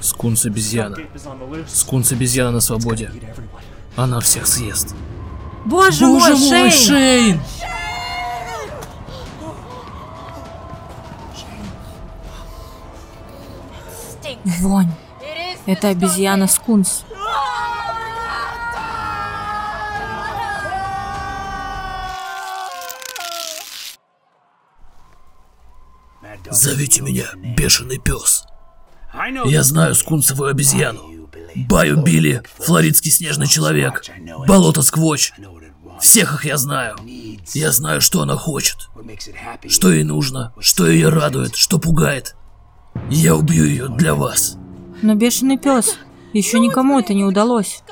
Скунс обезьяна. Скунс обезьяна на свободе. Она всех съест. Боже, Боже мой, мой, Шейн! Шейн! Вонь. Это обезьяна Скунс. Зовите меня Бешеный Пес. Я знаю скунсовую обезьяну. Баю Билли, Флоридский Снежный Человек, Болото Сквоч. Всех их я знаю. Я знаю, что она хочет, что ей нужно, что ее радует, что пугает. Я убью ее для вас. Но бешеный пес. Еще никому это не удалось.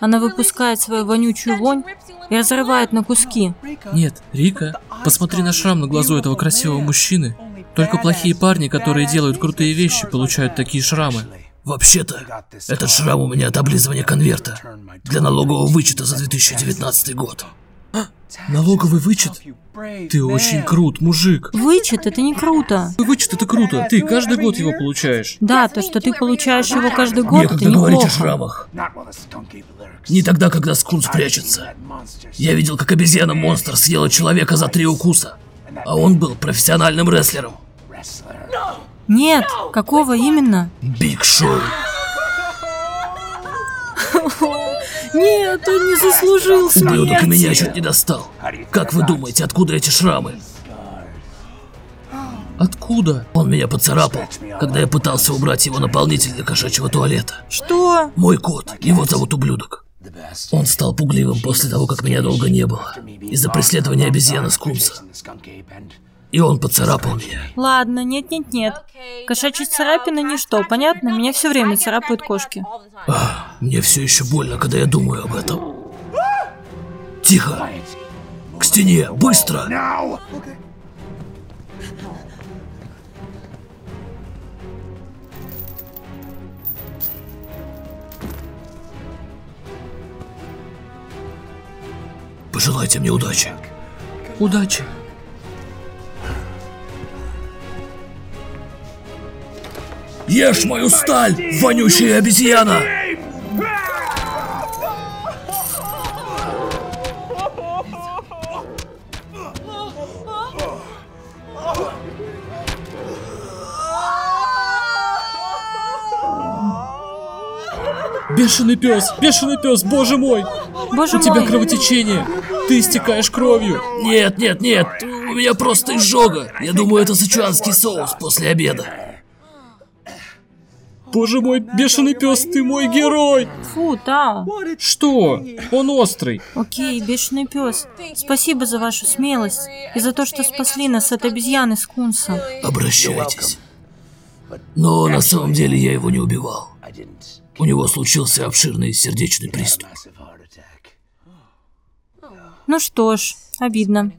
Она выпускает свою вонючую вонь и разрывает на куски. Нет, Рика, посмотри на шрам на глазу этого красивого мужчины. Только плохие парни, которые делают крутые вещи, получают такие шрамы. Вообще-то, этот шрам у меня от облизывания конверта для налогового вычета за 2019 год. А, налоговый вычет? Ты очень крут, мужик. Вычет это не круто. Вычет это круто, ты каждый год его получаешь. Да, то, что ты получаешь его каждый год, это Некогда говорить о неплохо. шрамах. Не тогда, когда скунс прячется. Я видел, как обезьяна-монстр съела человека за три укуса. А он был профессиональным рестлером. Нет, какого именно? Биг Шоу. Нет, он не заслужил Ублюдок и меня смерти. чуть не достал. Как вы думаете, откуда эти шрамы? Откуда? Он меня поцарапал, когда я пытался убрать его наполнитель для кошачьего туалета. Что? Мой кот, его зовут Ублюдок. Он стал пугливым после того, как меня долго не было. Из-за преследования обезьяны Скунса. И он поцарапал меня. Ладно, нет-нет-нет. Кошачьи царапины ничто, понятно? Меня все время царапают кошки. Ах, мне все еще больно, когда я думаю об этом. Тихо! К стене! Быстро! Пожелайте мне удачи. Удачи. Ешь мою сталь, вонючая обезьяна! Бешеный пес, бешеный пес, боже мой! Боже У тебя мой. кровотечение! Ты истекаешь кровью! Нет, нет, нет, у меня просто изжога. Я думаю, это сычуанский соус после обеда. Боже мой, бешеный пес, ты мой герой! Фу, Тао. Что? Он острый. Окей, бешеный пес. Спасибо за вашу смелость и за то, что спасли нас от обезьяны Скунса. Обращайтесь. Но на самом деле я его не убивал. У него случился обширный сердечный приступ. Ну что ж, обидно.